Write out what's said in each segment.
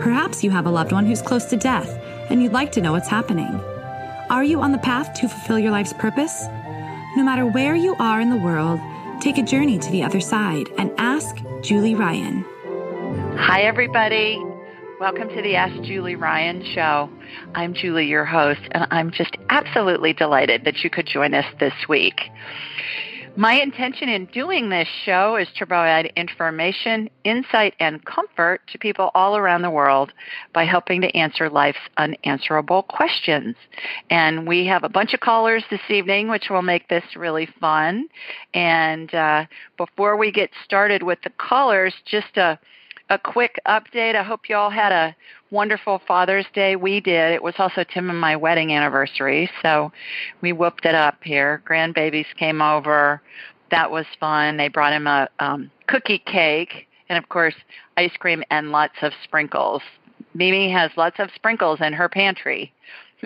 Perhaps you have a loved one who's close to death and you'd like to know what's happening. Are you on the path to fulfill your life's purpose? No matter where you are in the world, take a journey to the other side and ask Julie Ryan. Hi, everybody. Welcome to the Ask Julie Ryan show. I'm Julie, your host, and I'm just absolutely delighted that you could join us this week. My intention in doing this show is to provide information, insight, and comfort to people all around the world by helping to answer life's unanswerable questions. And we have a bunch of callers this evening, which will make this really fun. And uh, before we get started with the callers, just a a quick update. I hope you all had a wonderful Father's Day. We did. It was also Tim and my wedding anniversary, so we whooped it up here. Grandbabies came over. That was fun. They brought him a um, cookie cake and, of course, ice cream and lots of sprinkles. Mimi has lots of sprinkles in her pantry.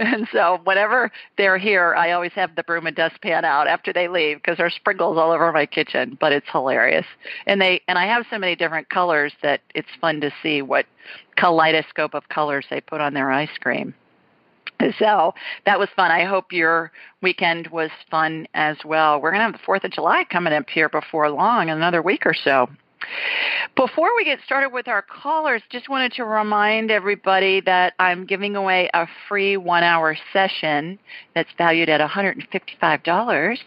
And so whenever they're here, I always have the broom and dustpan out after they leave because there's sprinkles all over my kitchen. But it's hilarious, and they and I have so many different colors that it's fun to see what kaleidoscope of colors they put on their ice cream. So that was fun. I hope your weekend was fun as well. We're going to have the 4th of July coming up here before long, another week or so. Before we get started with our callers, just wanted to remind everybody that I'm giving away a free one hour session that's valued at $155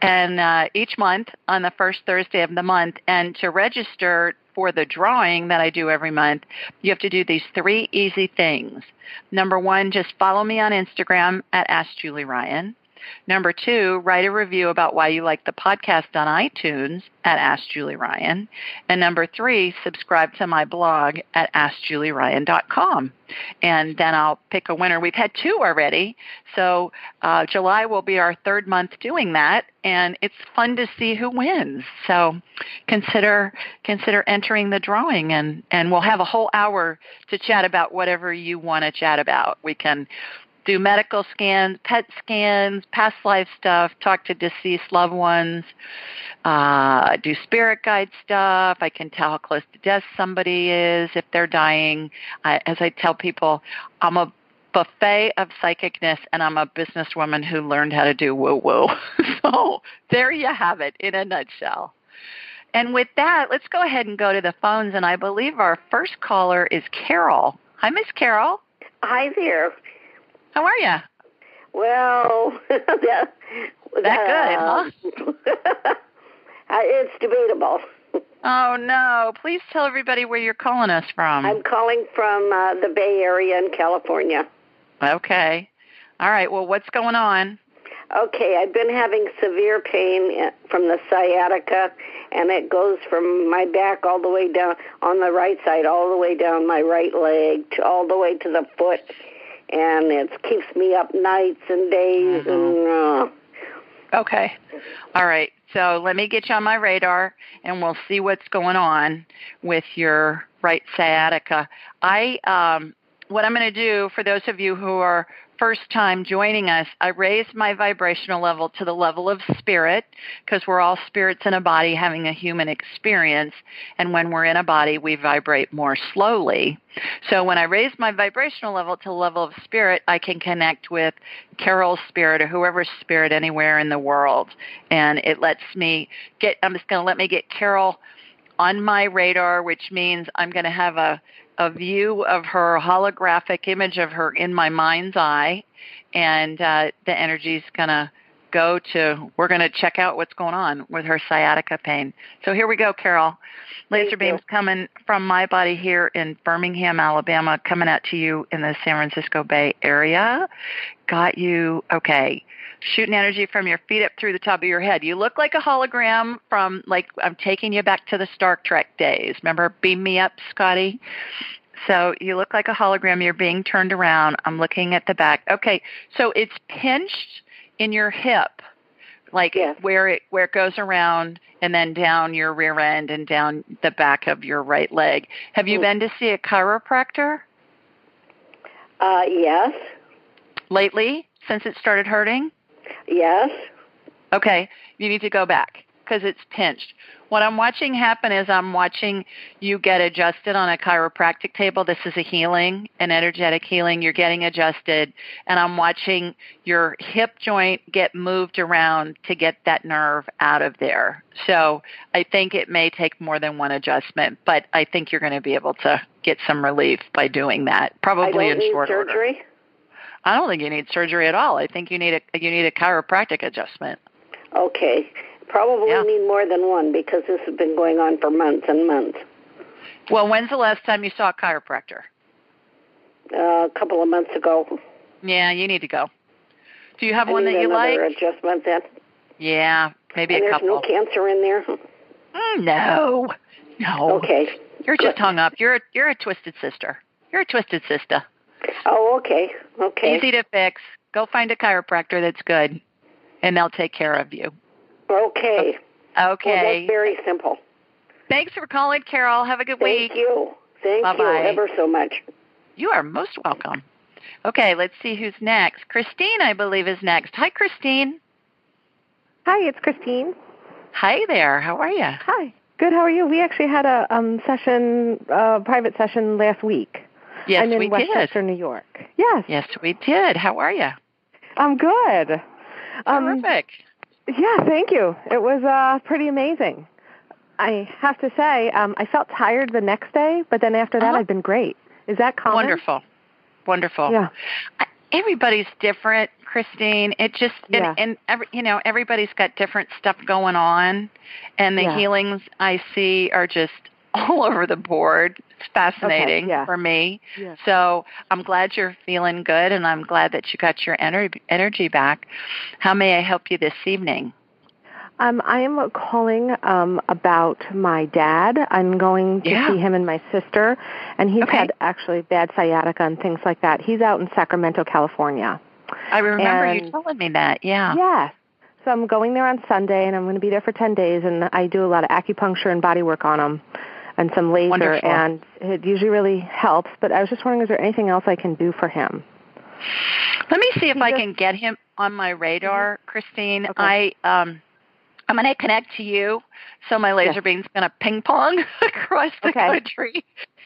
and uh, each month on the first Thursday of the month. And to register for the drawing that I do every month, you have to do these three easy things. Number one, just follow me on Instagram at Ask Julie Ryan. Number two, write a review about why you like the podcast on iTunes at Ask Julie Ryan. And number three, subscribe to my blog at AskJulieRyan.com. And then I'll pick a winner. We've had two already. So uh, July will be our third month doing that. And it's fun to see who wins. So consider consider entering the drawing and, and we'll have a whole hour to chat about whatever you want to chat about. We can do medical scans, PET scans, past life stuff, talk to deceased loved ones, uh, do spirit guide stuff. I can tell how close to death somebody is if they're dying. I, as I tell people, I'm a buffet of psychicness and I'm a businesswoman who learned how to do woo woo. so there you have it in a nutshell. And with that, let's go ahead and go to the phones. And I believe our first caller is Carol. Hi, Miss Carol. Hi there. How are you? Well, that, that good, huh? it's debatable. Oh no! Please tell everybody where you're calling us from. I'm calling from uh, the Bay Area in California. Okay. All right. Well, what's going on? Okay, I've been having severe pain uh, from the sciatica, and it goes from my back all the way down on the right side, all the way down my right leg, to all the way to the foot, and it keeps me up nights and days mm-hmm. and. Uh, Okay. All right. So let me get you on my radar and we'll see what's going on with your right sciatica. I um what I'm going to do for those of you who are first time joining us, I raised my vibrational level to the level of spirit because we're all spirits in a body having a human experience. And when we're in a body, we vibrate more slowly. So when I raise my vibrational level to the level of spirit, I can connect with Carol's spirit or whoever's spirit anywhere in the world. And it lets me get, I'm just going to let me get Carol on my radar, which means I'm going to have a a view of her holographic image of her in my mind's eye, and uh, the energy's going to go to, we're going to check out what's going on with her sciatica pain. So here we go, Carol. Laser beams coming from my body here in Birmingham, Alabama, coming out to you in the San Francisco Bay Area. Got you, okay shooting energy from your feet up through the top of your head. You look like a hologram from like I'm taking you back to the Star Trek days. Remember Beam Me Up, Scotty? So you look like a hologram. You're being turned around. I'm looking at the back. Okay, so it's pinched in your hip, like Yes. where it where it goes around and then down your rear end and down the back of your right leg. Have you Mm. been to see a chiropractor Uh, yes, lately since it started hurting? Yes. Okay, you need to go back because it's pinched. What I'm watching happen is I'm watching you get adjusted on a chiropractic table. This is a healing, an energetic healing. You're getting adjusted, and I'm watching your hip joint get moved around to get that nerve out of there. So I think it may take more than one adjustment, but I think you're going to be able to get some relief by doing that, probably in short order. I don't think you need surgery at all. I think you need a you need a chiropractic adjustment. Okay. Probably Yeah. need more than one because this has been going on for months and months. Well, when's the last time you saw a chiropractor? Uh, a couple of months ago. Yeah, you need to go. Do you have I one that you like? adjustment then. Yeah, maybe and a there's no cancer in there. Mm, no, no. Okay. You're Good. just hung up. You're a, you're a twisted sister. You're a twisted sister. Oh, okay. Okay. Easy to fix. Go find a chiropractor that's good, and they'll take care of you. Okay. Well, Okay. that's very simple. Thanks for calling, Carol. Have a good Thank week. Thank you. Thank Bye-bye. you ever so much. You are most welcome. Okay, let's see who's next. Christine, I believe, is next. Hi, Christine. Hi, it's Christine. Hi there. How are you? Hi. Good. How are you? We actually had a um, session, uh, private session last week. Yes, I'm in we did. New York. Yes, Yes, we did. How are you? I'm good. Um, Terrific. yeah, thank you. It was uh, pretty amazing. I have to say, um, I felt tired the next day, but then after that, Uh-huh. I've been great. Is that common? Wonderful. Wonderful. Yeah. I- Everybody's different, Christine. It just and, and every you know everybody's got different stuff going on, and the Yeah. healings I see are just all over the board. It's fascinating yeah. for me. Yeah. So I'm glad you're feeling good, and I'm glad that you got your ener- energy back. How may I help you this evening? Um, I am calling um, about my dad. I'm going to Yeah. see him and my sister, and he's Okay. had actually bad sciatica and things like that. He's out in Sacramento, California. I remember you telling me that. Yeah. Yes. So I'm going there on Sunday, and I'm going to be there for 10 days, and I do a lot of acupuncture and body work on him and some laser, Wonderful. and it usually really helps. But I was just wondering, is there anything else I can do for him? Let me see if He I just- can get him on my radar, Christine. Okay. I um I'm going to connect to you, so my laser Yes. beam's going to ping pong across the Okay. country.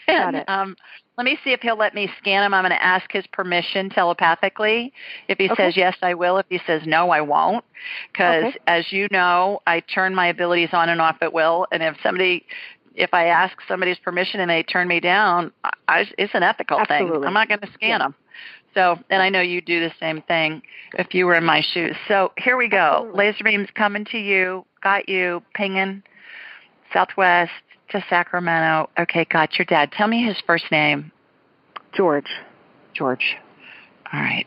And it. um let me see if he'll let me scan him. I'm going to ask his permission telepathically. If he Okay. says yes, I will. If he says no, I won't. Because Okay. as you know, I turn my abilities on and off at will. And if somebody, if I ask somebody's permission and they turn me down, I, it's an ethical thing. Absolutely. I'm not going to scan Yeah. them. So, and I know you do the same thing if you were in my shoes. So here we go. Absolutely. Laser beams coming to you. Got you. Pinging southwest to Sacramento. Okay, got your dad. Tell me his first name. George. George. All right.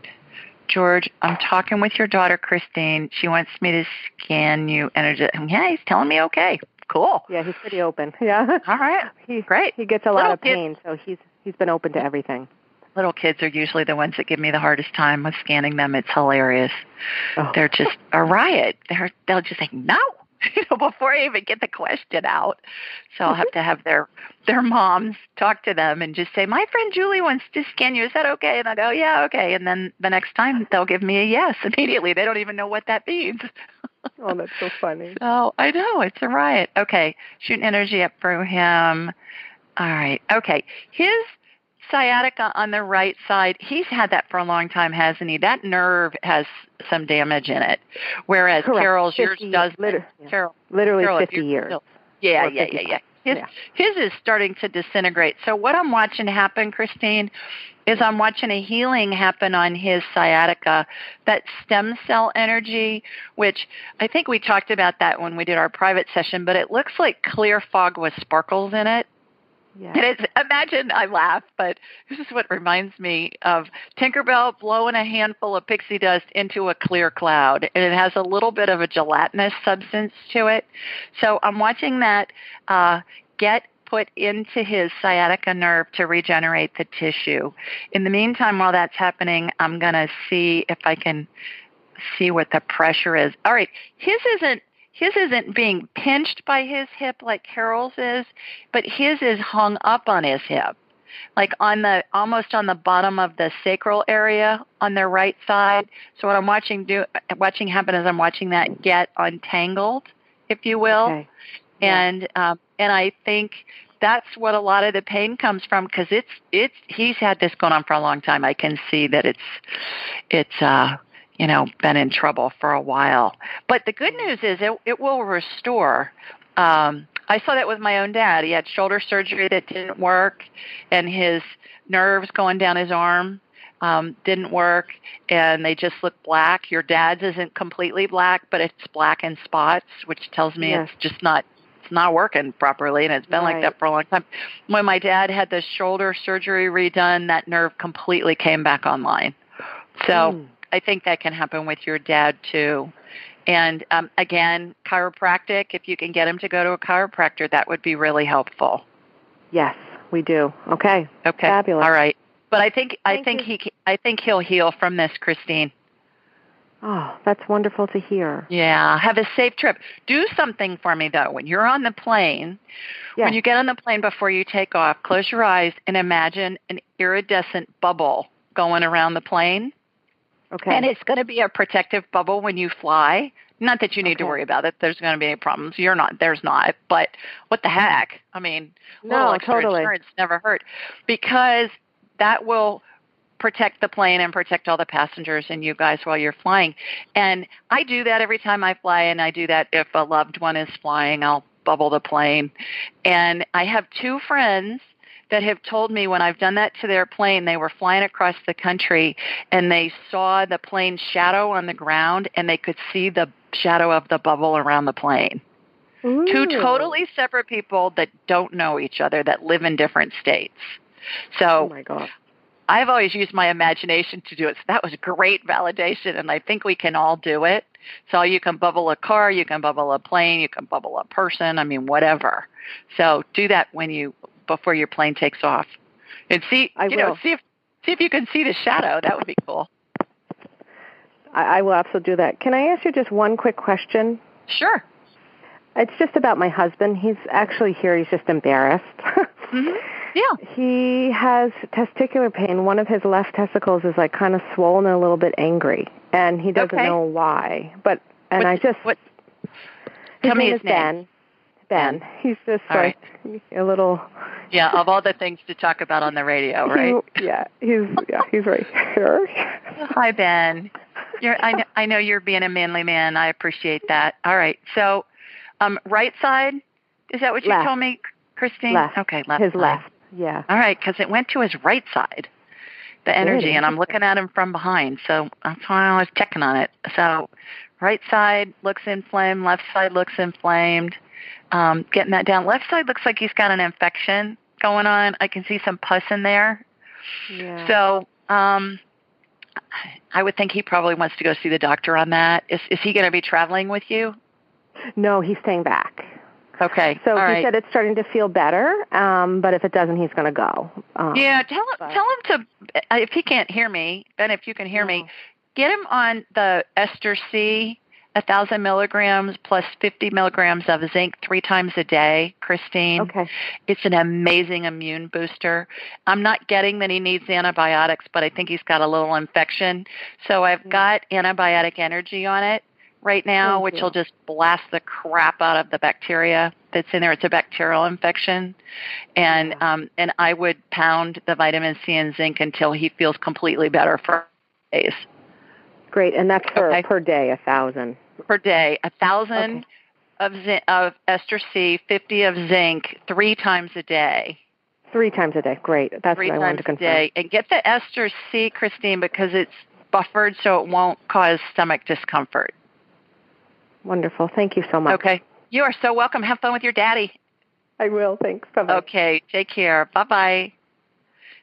George, I'm talking with your daughter Christine. She wants me to scan you energy. Yeah, he's telling me okay. Cool. Yeah, he's pretty open. Yeah. All right. He, Great. He gets a lot Little of pain, so he's he's been open to everything. Little kids are usually the ones that give me the hardest time with scanning them. It's hilarious. Oh. They're just a riot. They're they'll just say no, you know, before I even get the question out. So I'll have to have their their moms talk to them and just say, "My friend Julie wants to scan you. Is that okay?" And I go, "Yeah, okay." And then the next time they'll give me a yes immediately. They don't even know what that means. Oh, that's so funny. Oh, I know it's a riot. Okay, shooting energy up through him. All right. Okay, his sciatica on the right side. He's had that for a long time, hasn't he? That nerve has some damage in it, whereas Correct. Carol's yours does. liter- yeah. Carol, Literally Carol, 50 years. still- yeah, Or yeah, yeah, yeah. His Yeah. his is starting to disintegrate. So what I'm watching happen, Christine, is I'm watching a healing happen on his sciatica, that stem cell energy, which I think we talked about that when we did our private session, but it looks like clear fog with sparkles in it. Yeah. And it's imagine I laugh, but this is what reminds me of Tinkerbell blowing a handful of pixie dust into a clear cloud, and it has a little bit of a gelatinous substance to it. So I'm watching that uh, get put into his sciatica nerve to regenerate the tissue. In the meantime, while that's happening, I'm going to see if I can see what the pressure is. All right, his isn't his isn't being pinched by his hip like Carol's is, but his is hung up on his hip. Like on the almost on the bottom of the sacral area on their right side. So what I'm watching do watching happen is I'm watching that get untangled, if you will. Okay. And um and I think that's what a lot of the pain comes from because it's it's he's had this going on for a long time. I can see that it's it's uh you know, been in trouble for a while. But the good news is it, it will restore. Um, I saw that with my own dad. He had shoulder surgery that didn't work, and his nerves going down his arm um, didn't work, and they just look black. Your dad's isn't completely black, but it's black in spots, which tells me Yes. it's just not it's not working properly, and it's been like that for a long time. When my dad had the shoulder surgery redone, that nerve completely came back online. So. Mm. I think that can happen with your dad too. And um, again, chiropractic, if you can get him to go to a chiropractor, that would be really helpful. Yes, we do. Okay. Okay. Fabulous. All right. But I think I think you. he I think he'll heal from this, Christine. Oh, that's wonderful to hear. Yeah. Have a safe trip. Do something for me though. When you're on the plane, Yes. when you get on the plane before you take off, close your eyes and imagine an iridescent bubble going around the plane. okay. And it's going to be a protective bubble when you fly. Not that you need to worry about it. There's going to be any problems. You're not. There's not. But what the heck? I mean, No, little extra totally. insurance never hurt because that will protect the plane and protect all the passengers and you guys while you're flying. And I do that every time I fly, and I do that if a loved one is flying. I'll bubble the plane. And I have two friends that have told me when I've done that to their plane, they were flying across the country and they saw the plane shadow on the ground and they could see the shadow of the bubble around the plane. Two totally separate people that don't know each other that live in different states. Oh So my God. I've always used my imagination to do it. So that was great validation and I think we can all do it. So you can bubble a car, you can bubble a plane, you can bubble a person, I mean whatever. So do that when you before your plane takes off. And see I you know, see if see if you can see the shadow. That would be cool. I, I will absolutely do that. Can I ask you just one quick question? Sure. It's just about my husband. He's actually here. He's just embarrassed. hmm Yeah. He has testicular pain. One of his left testicles is like kind of swollen and a little bit angry, and he doesn't Okay. know why. But and What- I just what his tell me name his is name. Ben. Ben. He's just All like a little. Yeah, of all the things to talk about on the radio, right? He, yeah, he's yeah he's right here. Hi, Ben. You're, I, know, I know you're being a manly man. I appreciate that. All right. So, um, right side, is that what you Left. told me, Christine? Left. Okay, left. his side. left. Yeah. All right, because it went to his right side, the energy, and I'm looking at him from behind. So that's why I was checking on it. So, right side looks inflamed, left side looks inflamed. Um, getting that down. Left side looks like he's got an infection going on. I can see some pus in there. Yeah. So, um, I would think he probably wants to go see the doctor on that. Is is he going to be traveling with you? no, he's staying back. Okay. So All he right. said it's starting to feel better, um, but if it doesn't, he's going to go. Um, yeah, tell him but- tell him to uh, if he can't hear me, Ben, if you can hear me, get him on the Ester C, a thousand milligrams plus fifty milligrams of zinc three times a day, Christine. Okay. It's an amazing immune booster. I'm not getting that he needs antibiotics, but I think he's got a little infection. So I've got antibiotic energy on it right now, Thank which you. will just blast the crap out of the bacteria that's in there. It's a bacterial infection. And Yeah. um and I would pound the vitamin C and zinc until he feels completely better for days. Great, and that's per Okay. per day, a thousand. Per day. A thousand Okay. of zinc, of ester C, fifty of zinc, three times a day. Three times a day. Great. That's three what I wanted to a confirm. day. And get the ester C, Christine, because it's buffered so it won't cause stomach discomfort. Wonderful. Thank you so much. Okay. You are so welcome. Have fun with your daddy. I will. Thanks. Bye bye. Okay. Take care. Bye bye.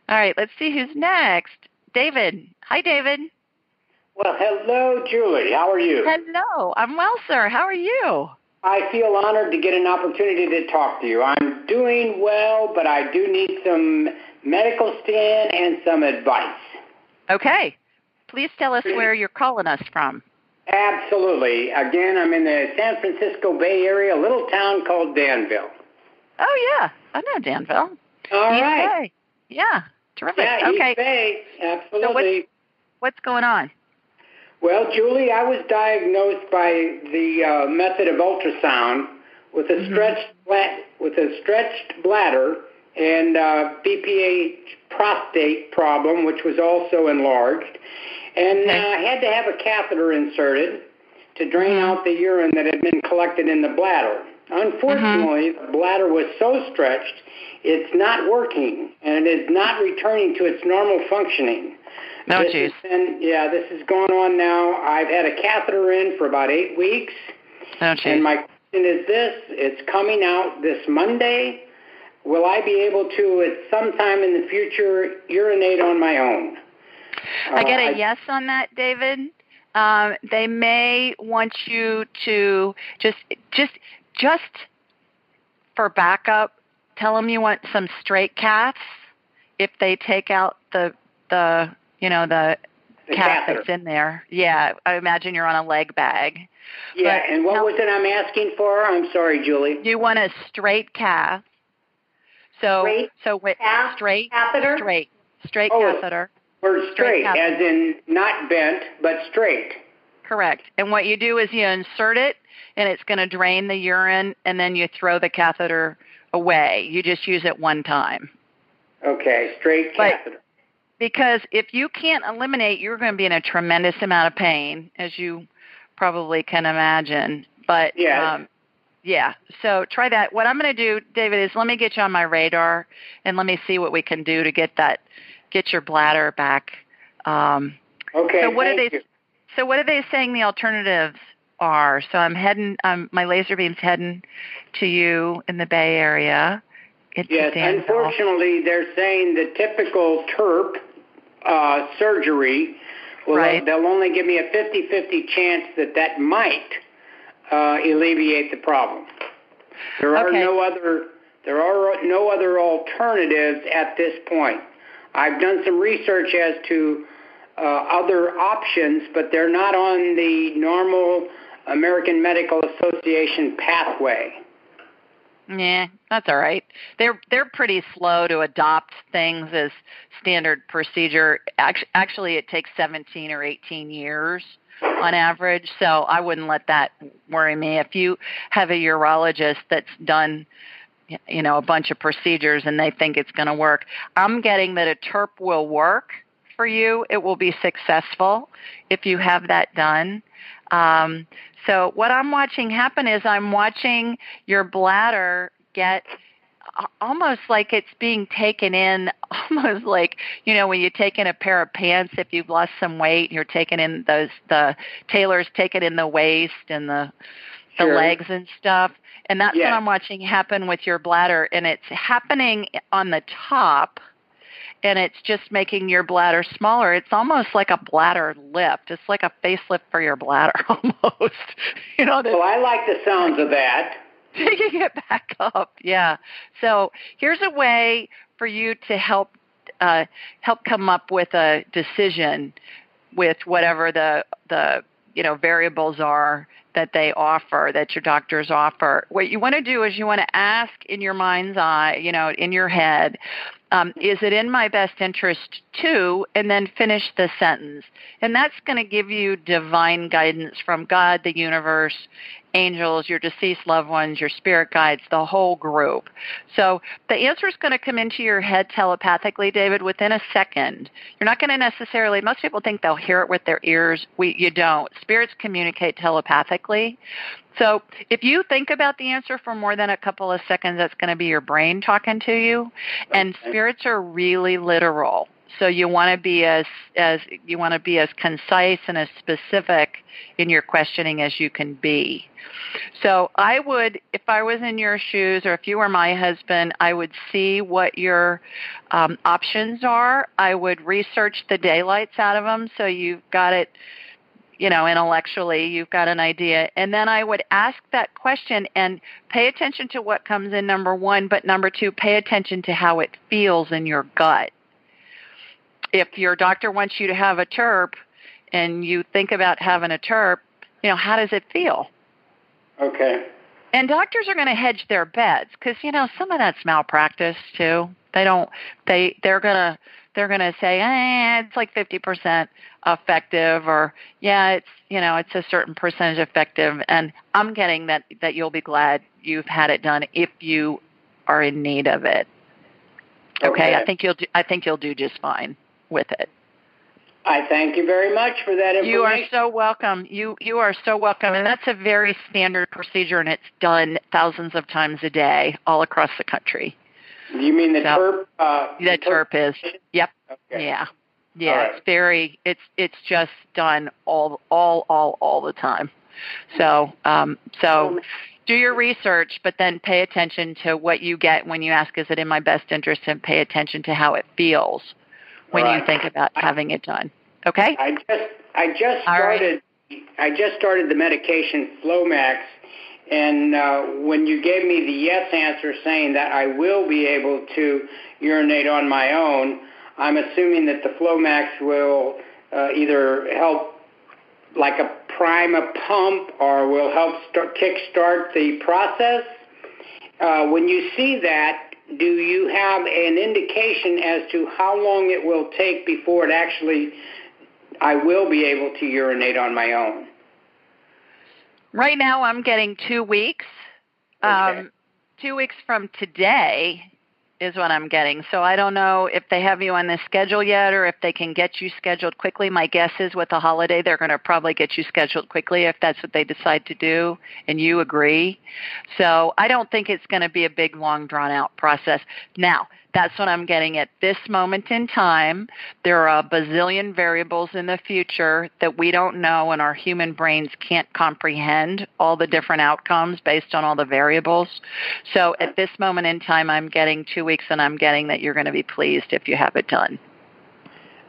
All right. Let's see who's next. David. Hi, David. Well, hello, Julie. How are you? Hello. I'm well, sir. How are you? I feel honored to get an opportunity to talk to you. I'm doing well, but I do need some medical stand and some advice. Okay. Please tell us where you're calling us from. Absolutely. Again, I'm in the San Francisco Bay Area, a little town called Danville. Oh, yeah. I know Danville. All East right. Bay. Yeah. Terrific. Yeah, okay. East Bay. Absolutely. So what's, what's going on? Well, Julie, I was diagnosed by the uh, method of ultrasound with a Mm-hmm. stretched bla- with a stretched bladder and uh, BPH prostate problem, which was also enlarged, and uh, I had to have a catheter inserted to drain out the urine that had been collected in the bladder. Unfortunately, Mm-hmm. the bladder was so stretched, it's not working, and it is not returning to its normal functioning. Oh, This has been, yeah, this has gone on now. I've had a catheter in for about eight weeks, Oh, and my question is this: It's coming out this Monday. Will I be able to, at some time in the future, urinate on my own? I get Uh, a yes on that, David. Um, they may want you to just, just, just for backup, tell them you want some straight caths. If they take out the the you know the, The cath catheter. that's in there, yeah, I imagine you're on a leg bag. Yeah, but and what was it I'm asking for? I'm sorry, Julie. You want a straight cath. So Straight so wi- cath? straight Catheter? straight straight Oh, catheter. Word Straight straight, as in not bent, but straight. Correct. And what you do is you insert it, and it's going to drain the urine, and then you throw the catheter away. You just use it one time. Okay, straight But- catheter. Because if you can't eliminate, you're going to be in a tremendous amount of pain, as you probably can imagine. But Yes. um, yeah, so try that. What I'm going to do, David, is let me get you on my radar, and let me see what we can do to get that, get your bladder back. Um, Okay, so what are they? you. So what are they saying the alternatives are? So I'm heading. Um, my laser beam's heading to you in the Bay Area. It's Yes, unfortunately, they're saying the typical TURP uh, surgery, will Right. they'll only give me a 50-50 chance that that might uh, alleviate the problem. There are Okay. no other there are no other alternatives at this point. I've done some research as to uh, other options, but they're not on the normal American Medical Association pathway. Yeah, that's all right. They're they're pretty slow to adopt things as standard procedure. Act- Actually, it takes 17 or 18 years on average, so I wouldn't let that worry me. If you have a urologist that's done you know a bunch of procedures and they think it's going to work, I'm getting that a TURP will work for you. It will be successful if you have that done. Um, so what I'm watching happen is I'm watching your bladder get almost like it's being taken in almost like you know when you take in a pair of pants if you've lost some weight you're taking in those the tailors taking in the waist and the the Sure. legs and stuff and that's Yes. what I'm watching happen with your bladder and it's happening on the top and it's just making your bladder smaller. It's almost like a bladder lift. It's like a facelift for your bladder almost. You know, Well, I like the sounds of that. taking it back up. Yeah. So here's a way for you to help uh, help come up with a decision with whatever the the you know variables are that they offer that your doctors offer. What you want to do is you want to ask in your mind's eye, you know, in your head, um, is it in my best interest to, and then finish the sentence. And that's going to give you divine guidance from God, the universe, angels, your deceased loved ones, your spirit guides, the whole group. So the answer is going to come into your head telepathically, David, within a second. You're not going to necessarily, most people think they'll hear it with their ears. We, you don't. Spirits communicate telepathically. So if you think about the answer for more than a couple of seconds, that's going to be your brain talking to you. And spirits are really literal. So you want to be as as you want to be as concise and as specific in your questioning as you can be. So I would, if I was in your shoes, or if you were my husband, I would see what your um, options are. I would research the daylights out of them, so you've got it you know, intellectually, you've got an idea. And then I would ask that question and pay attention to what comes in number one, but number two, pay attention to how it feels in your gut. If your doctor wants you to have a TURP and you think about having a TURP, you know, how does it feel? Okay. And doctors are going to hedge their bets because you know some of that's malpractice too. They don't. They they're gonna they're gonna say, eh, it's like fifty percent effective, or yeah, it's you know it's a certain percentage effective. And I'm getting that that you'll be glad you've had it done if you are in need of it. Okay, Okay. I think you'll do, I think you'll do just fine with it. I thank you very much for that information. You are so welcome. You you are so welcome, and that's a very standard procedure, and it's done thousands of times a day all across the country. You mean the So- TURP? Uh, The TURP is. Yep. Okay. Yeah. Yeah. Right. It's very. It's it's just done all all all all the time. So um so do your research, but then pay attention to what you get when you ask, "Is it in my best interest?" and pay attention to how it feels when you think about having it done. Okay. I just I just All right. started I just started the medication Flomax, and uh, when you gave me the yes answer saying that I will be able to urinate on my own, I'm assuming that the Flomax will uh, either help like a prime a pump or will help start, kickstart the process. Uh, when you see that, do you have an indication as to how long it will take before it actually I will be able to urinate on my own? Right now, I'm getting two weeks. Okay. Um, two weeks from today is what I'm getting. So I don't know if they have you on the schedule yet or if they can get you scheduled quickly. My guess is with the holiday, they're going to probably get you scheduled quickly if that's what they decide to do and you agree. So I don't think it's going to be a big, long, drawn out process. Now, that's what I'm getting at this moment in time. There are a bazillion variables in the future that we don't know, and our human brains can't comprehend all the different outcomes based on all the variables. So at this moment in time, I'm getting two weeks, and I'm getting that you're going to be pleased if you have it done.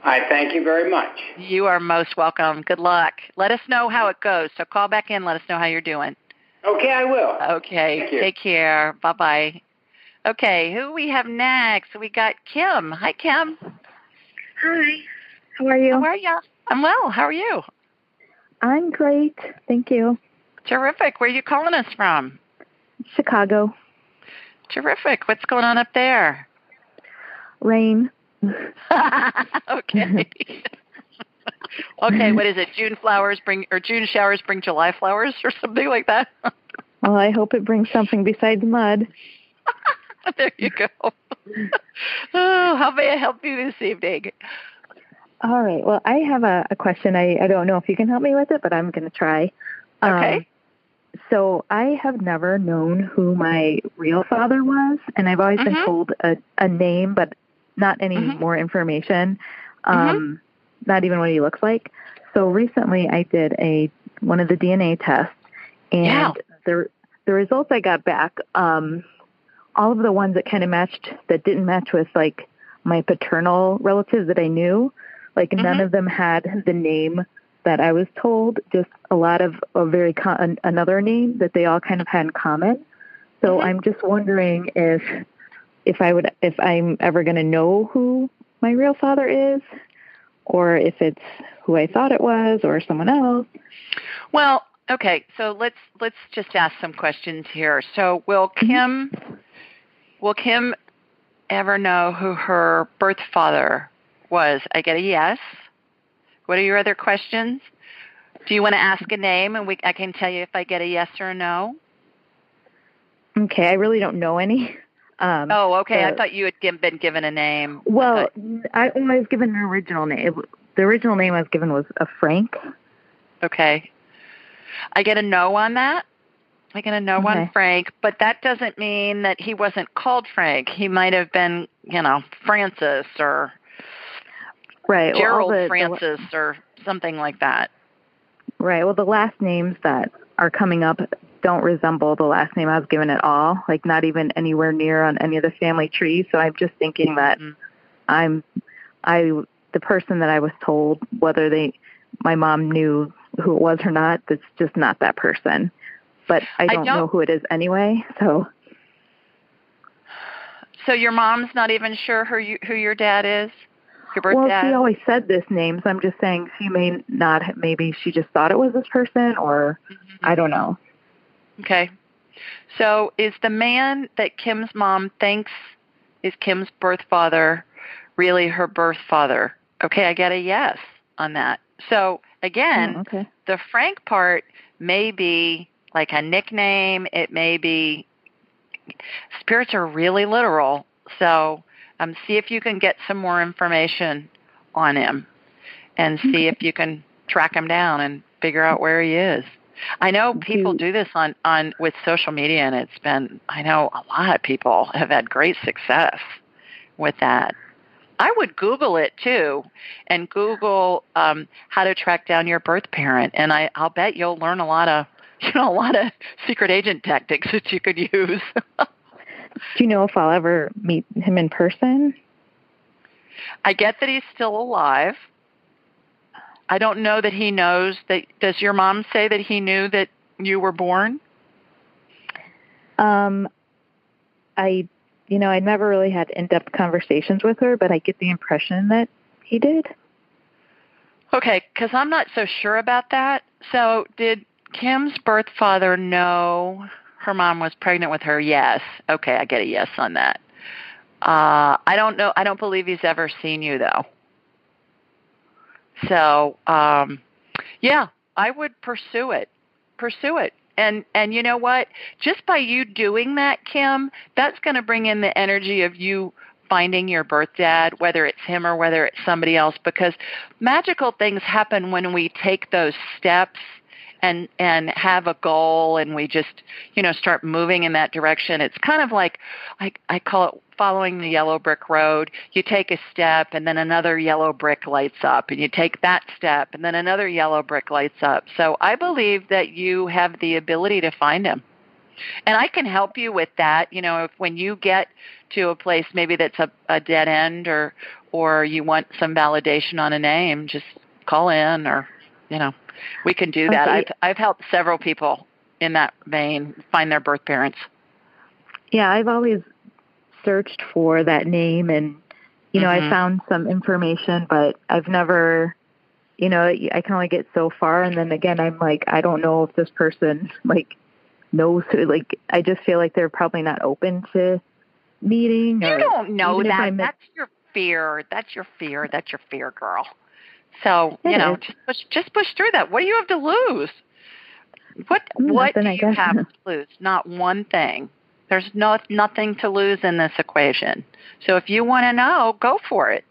I thank you very much. You are most welcome. Good luck. Let us know how it goes. So call back in. Let us know how you're doing. Okay, I will. Okay. Thank you. Take care. Bye bye. Okay. Who we have next? We got Kim. Hi, Kim. Hi. How are you? How are you? I'm well. How are you? I'm great. Thank you. Terrific. Where are you calling us from? Chicago. Terrific. What's going on up there? Rain. okay. okay, what is it? June flowers bring or June showers bring July flowers or something like that? Well, I hope it brings something besides mud. there you go. oh, how may I help you this evening? All right. Well, I have a, a question. I, I don't know if you can help me with it, but I'm going to try. Okay. Um, so I have never known who my real father was, and I've always Mhm. been told a, a name, but not any Mhm. more information. Um, Not even what he looks like. So recently, I did a one of the DNA tests, and Yeah. the the results I got back, um, all of the ones that kind of matched that didn't match with like my paternal relatives that I knew, like none Mhm. of them had the name that I was told. Just a lot of a very co- an, another name that they all kind of had in common. So Mhm. I'm just wondering if if I would if I'm ever going to know who my real father is, or if it's who I thought it was, or someone else. Well, okay, so let's let's just ask some questions here. So will Kim will Kim ever know who her birth father was? I get a yes. What are your other questions? Do you want to ask a name and we I can tell you if I get a yes or a no? Okay, I really don't know any. Um, Oh, okay. I thought you had been given a name. Well, Okay. I, I was given an original name. The original name I was given was a Frank. Okay. I get a no on that. I get a no on Okay. Frank, but that doesn't mean that he wasn't called Frank. He might have been, you know, Francis or Right. well, Gerald the- the- Francis or something like that. right. Well, the last names that are coming up don't resemble the last name I was given at all. Like not even anywhere near on any of the family trees. So I'm just thinking that Mhm. I'm I the person that I was told whether they my mom knew who it was or not. That's just not that person. But I don't, I don't know who it is anyway. So. So your mom's not even sure who you, who your dad is. Your birth well, dad. she always said this name, so I'm just saying she may not. Maybe she just thought it was this person, or Mm-hmm. I don't know. Okay. So is the man that Kim's mom thinks is Kim's birth father really her birth father? Okay, I get a yes on that. So again, Oh, okay. the Frank part may be like a nickname. It may be spirits are really literal. So um, see if you can get some more information on him, and see if you can track him down and figure out where he is. I know people do this on on with social media, and it's been I know a lot of people have had great success with that. I would Google it too, and Google um, how to track down your birth parent, and I I'll bet you'll learn a lot of you know a lot of secret agent tactics that you could use. Do you know if I'll ever meet him in person? I get that he's still alive. I don't know that he knows that. Does your mom say that he knew that you were born? Um, I, you know, I never really had in-depth conversations with her, but I get the impression that he did. Okay, because I'm not so sure about that. So, did Kim's birth father know her mom was pregnant with her? Yes. Okay, I get a yes on that. Uh, I don't know. I don't believe he's ever seen you though. So, um, yeah, I would pursue it. Pursue it. And and you know what? Just by you doing that, Kim, that's going to bring in the energy of you finding your birth dad, whether it's him or whether it's somebody else because magical things happen when we take those steps and and have a goal and we just you know start moving in that direction. It's kind of like i i call it following the yellow brick road. You take a step and then another yellow brick lights up and you take that step and then another yellow brick lights up. So i believe that you have the ability to find him and i can help you with that. You know if when you get to a place maybe that's a, a dead end or or you want some validation on a name just call in or you know we can do that. Okay. I've I've helped several people in that vein find their birth parents. Yeah, I've always searched for that name and you know, Mhm. I found some information, but I've never you know, I can only get so far and then again I'm like I don't know if this person like knows who like I just feel like they're probably not open to meeting You or don't know even if I that. That's your fear. That's your fear. That's your fear, girl. So It you know, is. just push just push through that. What do you have to lose? What what do you have to lose? Not one thing. There's no nothing to lose in this equation. So if you want to know, go for it.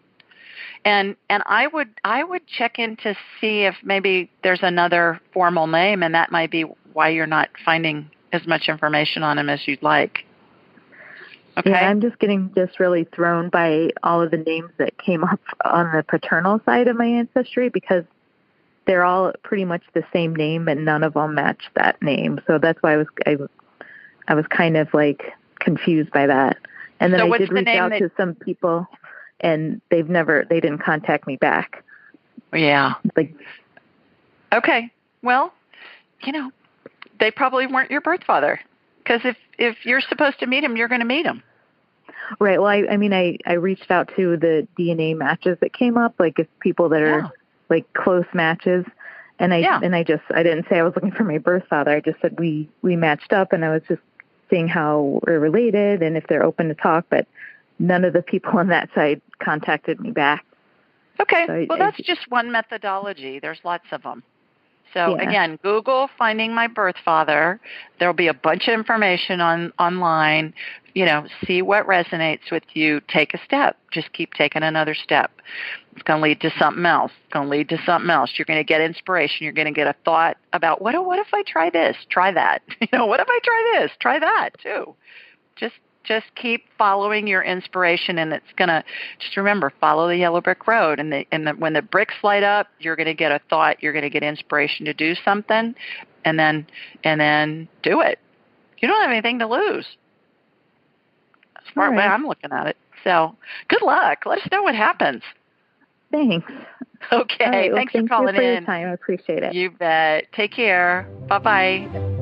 And and I would I would check in to see if maybe there's another formal name, and that might be why you're not finding as much information on him as you'd like. Okay. Yeah, I'm just getting just really thrown by all of the names that came up on the paternal side of my ancestry because they're all pretty much the same name, but none of them match that name. So that's why I was I, I was kind of like confused by that. And then So I did reach out that- to some people, and they've never they didn't contact me back. yeah. Like Okay. Well, you know, they probably weren't your birth father. Because if if you're supposed to meet him, you're going to meet him. Right. Well, I, I mean, I, I reached out to the DNA matches that came up, like if people that are Yeah. like close matches, and I Yeah. and I just I didn't say I was looking for my birth father. I just said we we matched up, and I was just seeing how we're related and if they're open to talk. But none of the people on that side contacted me back. Okay. So well, I- that's just one methodology. There's lots of them. So Yeah. again, Google finding my birth father. There'll be a bunch of information on online. You know, see what resonates with you. Take a step. Just keep taking another step. It's going to lead to something else. It's going to lead to something else. You're going to get inspiration. You're going to get a thought about what? What if I try this? Try that. You know, what if I try this? Try that too. Just just keep following your inspiration and it's going to just remember follow the yellow brick road and the and the, when the bricks light up you're going to get a thought you're going to get inspiration to do something and then and then do it you don't have anything to lose far All as i'm looking at it so good luck let us know what happens Thanks. Okay. Right, well, Thanks thank for calling you for in. Your time. I appreciate it. You bet. Take care. Bye bye.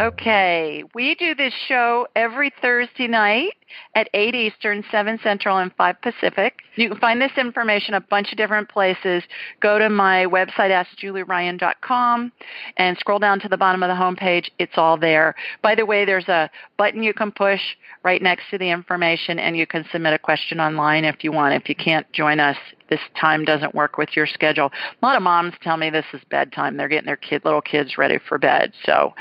Okay, we do this show every Thursday night at 8 Eastern, 7 Central, and 5 Pacific. You can find this information a bunch of different places. Go to my website, AskJulieRyan.com, and scroll down to the bottom of the homepage. It's all there. By the way, there's a button you can push right next to the information, and you can submit a question online if you want. If you can't join us, this time doesn't work with your schedule. A lot of moms tell me this is bedtime. They're getting their kid, little kids ready for bed. So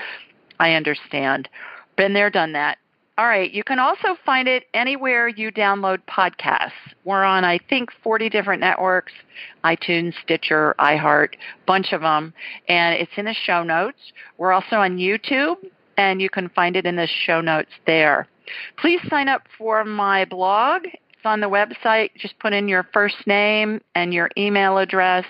I understand. Been there, done that. All right. You can also find it anywhere you download podcasts. We're on, I think, 40 different networks iTunes, Stitcher, iHeart, bunch of them. And it's in the show notes. We're also on YouTube, and you can find it in the show notes there. Please sign up for my blog on the website. Just put in your first name and your email address,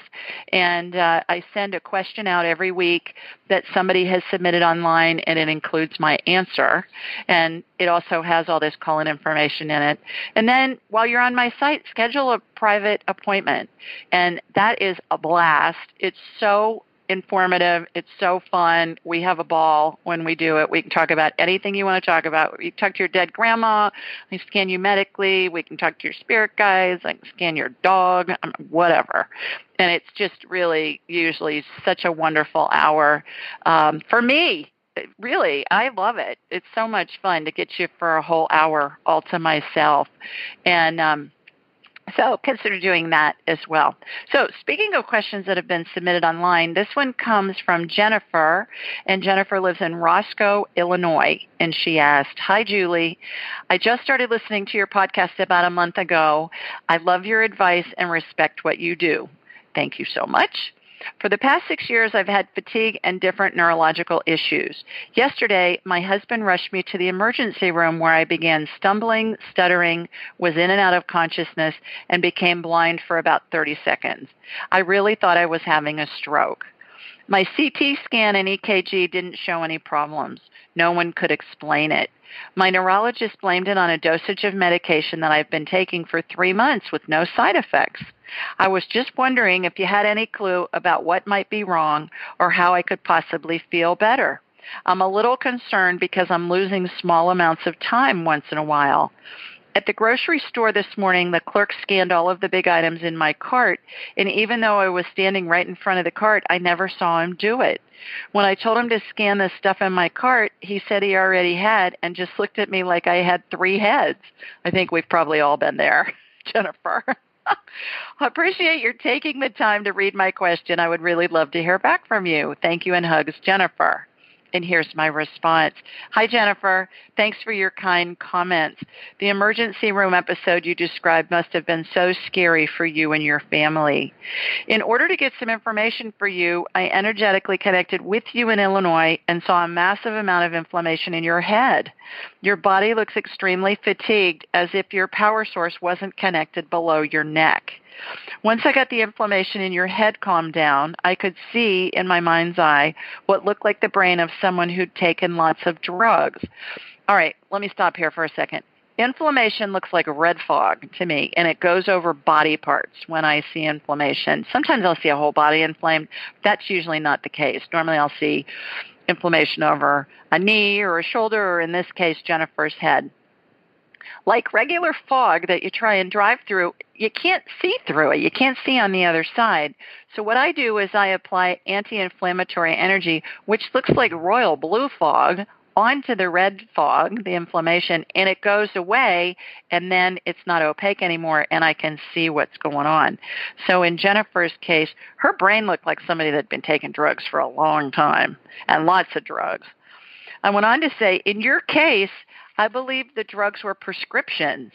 and uh, I send a question out every week that somebody has submitted online, and it includes my answer. And it also has all this call-in information in it. And then while you're on my site, schedule a private appointment, and that is a blast. It's so informative. It's so fun. We have a ball when we do it. We can talk about anything you want to talk about. We talk to your dead grandma. We scan you medically. We can talk to your spirit guides. I can scan your dog, whatever. And it's just really usually such a wonderful hour um, for me. Really, I love it. It's so much fun to get you for a whole hour all to myself. And um, so consider doing that as well. So speaking of questions that have been submitted online, this one comes from Jennifer, and Jennifer lives in Roscoe, Illinois. And she asked, Hi, Julie. I just started listening to your podcast about a month ago. I love your advice and respect what you do. Thank you so much. For the past six years, I've had fatigue and different neurological issues. Yesterday, my husband rushed me to the emergency room where I began stumbling, stuttering, was in and out of consciousness, and became blind for about 30 seconds. I really thought I was having a stroke. My CT scan and EKG didn't show any problems. No one could explain it. My neurologist blamed it on a dosage of medication that I've been taking for three months with no side effects. I was just wondering if you had any clue about what might be wrong or how I could possibly feel better. I'm a little concerned because I'm losing small amounts of time once in a while. At the grocery store this morning, the clerk scanned all of the big items in my cart, and even though I was standing right in front of the cart, I never saw him do it. When I told him to scan the stuff in my cart, he said he already had and just looked at me like I had three heads. I think we've probably all been there, Jennifer. I appreciate your taking the time to read my question. I would really love to hear back from you. Thank you and hugs, Jennifer. And here's my response. Hi, Jennifer. Thanks for your kind comments. The emergency room episode you described must have been so scary for you and your family. In order to get some information for you, I energetically connected with you in Illinois and saw a massive amount of inflammation in your head. Your body looks extremely fatigued as if your power source wasn't connected below your neck. Once I got the inflammation in your head calmed down, I could see in my mind's eye what looked like the brain of someone who'd taken lots of drugs. All right, let me stop here for a second. inflammation looks like a red fog to me, and it goes over body parts when I see inflammation. Sometimes I'll see a whole body inflamed. That's usually not the case. Normally I'll see inflammation over a knee or a shoulder, or in this case, Jennifer's head. Like regular fog that you try and drive through, you can't see through it. You can't see on the other side. So what I do is I apply anti-inflammatory energy, which looks like royal blue fog onto the red fog, the inflammation, and it goes away, and then it's not opaque anymore, and I can see what's going on. So in Jennifer's case, her brain looked like somebody that had been taking drugs for a long time, and lots of drugs. I went on to say, in your case, I believe the drugs were prescriptions.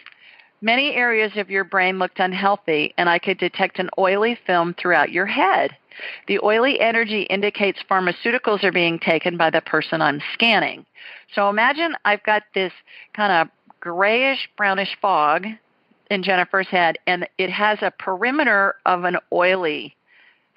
Many areas of your brain looked unhealthy, and I could detect an oily film throughout your head. The oily energy indicates pharmaceuticals are being taken by the person I'm scanning. So imagine I've got this kind of grayish brownish fog in Jennifer's head, and it has a perimeter of an oily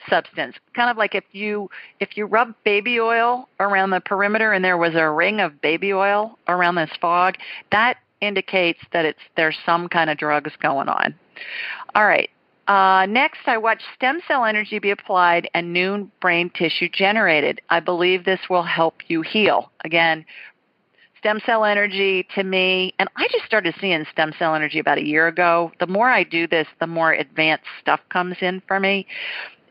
substance kind of like if you if you rub baby oil around the perimeter and there was a ring of baby oil around this fog that indicates that it's there's some kind of drugs going on all right uh, next, I watched stem cell energy be applied and new brain tissue generated. I believe this will help you heal. Again, stem cell energy to me, and I just started seeing stem cell energy about a year ago. The more I do this, the more advanced stuff comes in for me.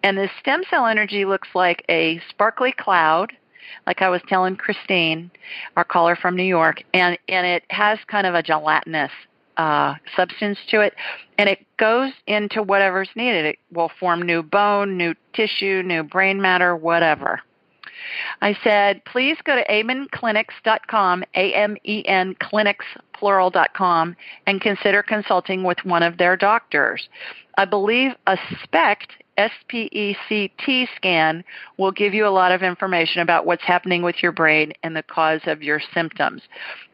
And the stem cell energy looks like a sparkly cloud, like I was telling Christine, our caller from New York, and, and it has kind of a gelatinous uh, substance to it, and it goes into whatever's needed. It will form new bone, new tissue, new brain matter, whatever. I said, please go to amenclinics.com, A-M-E-N clinics, plural.com, and consider consulting with one of their doctors. I believe a SPECT, S-P-E-C-T scan will give you a lot of information about what's happening with your brain and the cause of your symptoms.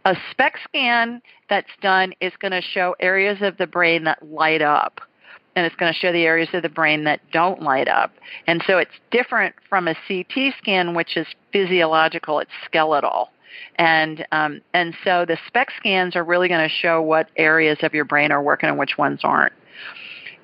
A SPECT scan that's done is going to show areas of the brain that light up and it's going to show the areas of the brain that don't light up. And so it's different from a CT scan, which is physiological, it's skeletal. And um, and so the SPECT scans are really going to show what areas of your brain are working and which ones aren't.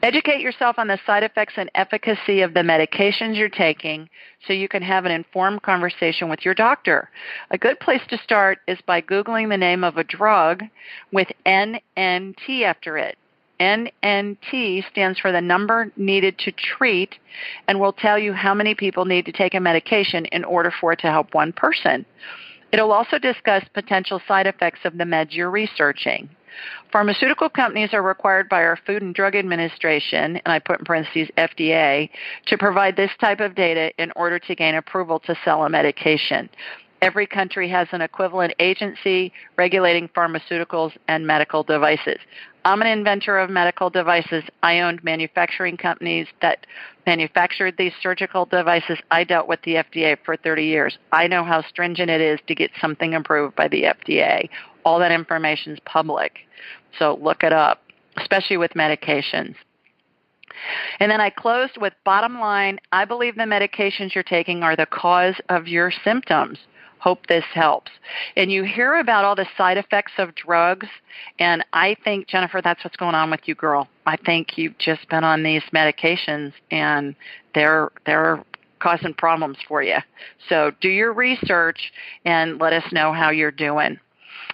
Educate yourself on the side effects and efficacy of the medications you're taking so you can have an informed conversation with your doctor. A good place to start is by Googling the name of a drug with NNT after it. NNT stands for the number needed to treat and will tell you how many people need to take a medication in order for it to help one person. It'll also discuss potential side effects of the meds you're researching. Pharmaceutical companies are required by our Food and Drug Administration, and I put in parentheses FDA, to provide this type of data in order to gain approval to sell a medication. Every country has an equivalent agency regulating pharmaceuticals and medical devices. I'm an inventor of medical devices. I owned manufacturing companies that manufactured these surgical devices. I dealt with the FDA for 30 years. I know how stringent it is to get something approved by the FDA. All that information is public. So look it up, especially with medications. And then I closed with bottom line, I believe the medications you're taking are the cause of your symptoms. Hope this helps. And you hear about all the side effects of drugs, and I think, Jennifer, that's what's going on with you, girl. I think you've just been on these medications, and they're they're causing problems for you. So do your research and let us know how you're doing.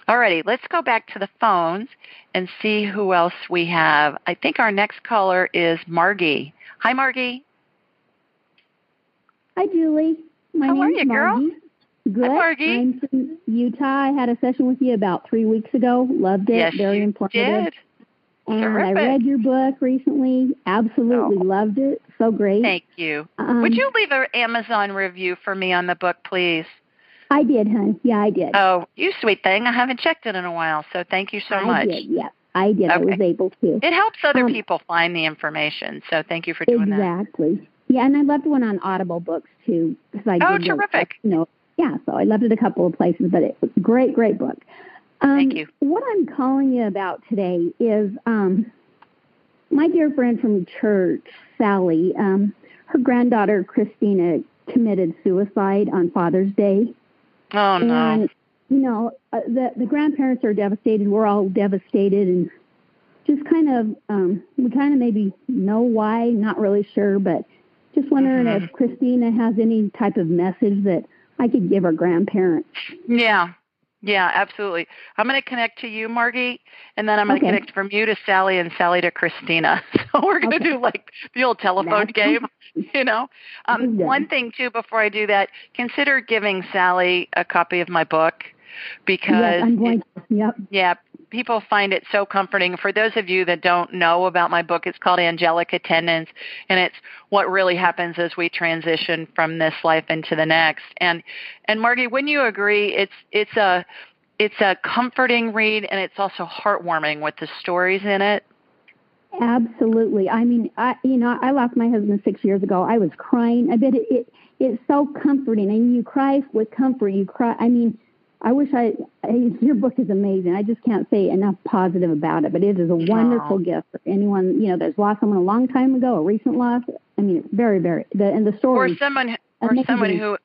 Alrighty, let's go back to the phones and see who else we have. I think our next caller is Margie. Hi, Margie. Hi, Julie. My How are you, girl? Margie. Good. Hi, Margie. I'm from Utah. I had a session with you about three weeks ago. Loved it. Yes, Very you informative. did. And Terrific. I read your book recently. Absolutely Oh. loved it. So great. Thank you. Um, Would you leave an Amazon review for me on the book, please? I did, hon. Yeah, I did. Oh, you sweet thing. I haven't checked it in a while, so thank you so I much. did. Yeah, I did. I was able to. It helps other Um, people find the information, so thank you for doing that. Exactly. Yeah, and I loved one on Audible books too because I Oh, did terrific. You know, yeah. So I loved it a couple of places, but it was a great, great book. Um, Thank you. What I'm calling you about today is um, my dear friend from church, Sally. Um, her granddaughter Christina committed suicide on Father's Day, Oh no. and you know, uh, the the grandparents are devastated. We're all devastated, and just kind of um, we kind of maybe know why, not really sure, but just wondering Mhm. if Christina has any type of message that I could give our grandparents. Yeah. Yeah, absolutely. I'm going to connect to you, Margie, and then I'm going to Okay. connect from you to Sally and Sally to Christina. So we're going to Okay. do like the old telephone game, you know. Um, Yeah. one thing too, before I do that, consider giving Sally a copy of my book because yes, I'm going. it- to, yep. yeah, people find it so comforting. For those of you that don't know about my book, it's called Angelic Attendance, and it's what really happens as we transition from this life into the next. And and Margie, wouldn't you agree? It's it's a it's a comforting read, and it's also heartwarming with the stories in it. Absolutely. I mean, I you know, I lost my husband six years ago. I was crying. I bet it, it it's so comforting. and you cry with comfort. You cry. I mean, I wish I, I your book is amazing. I just can't say enough positive about it. But it is a wonderful Aw. gift for anyone you know that's lost someone a long time ago, a recent loss. I mean, it's very, very the and the story. or someone who- or amazing. someone who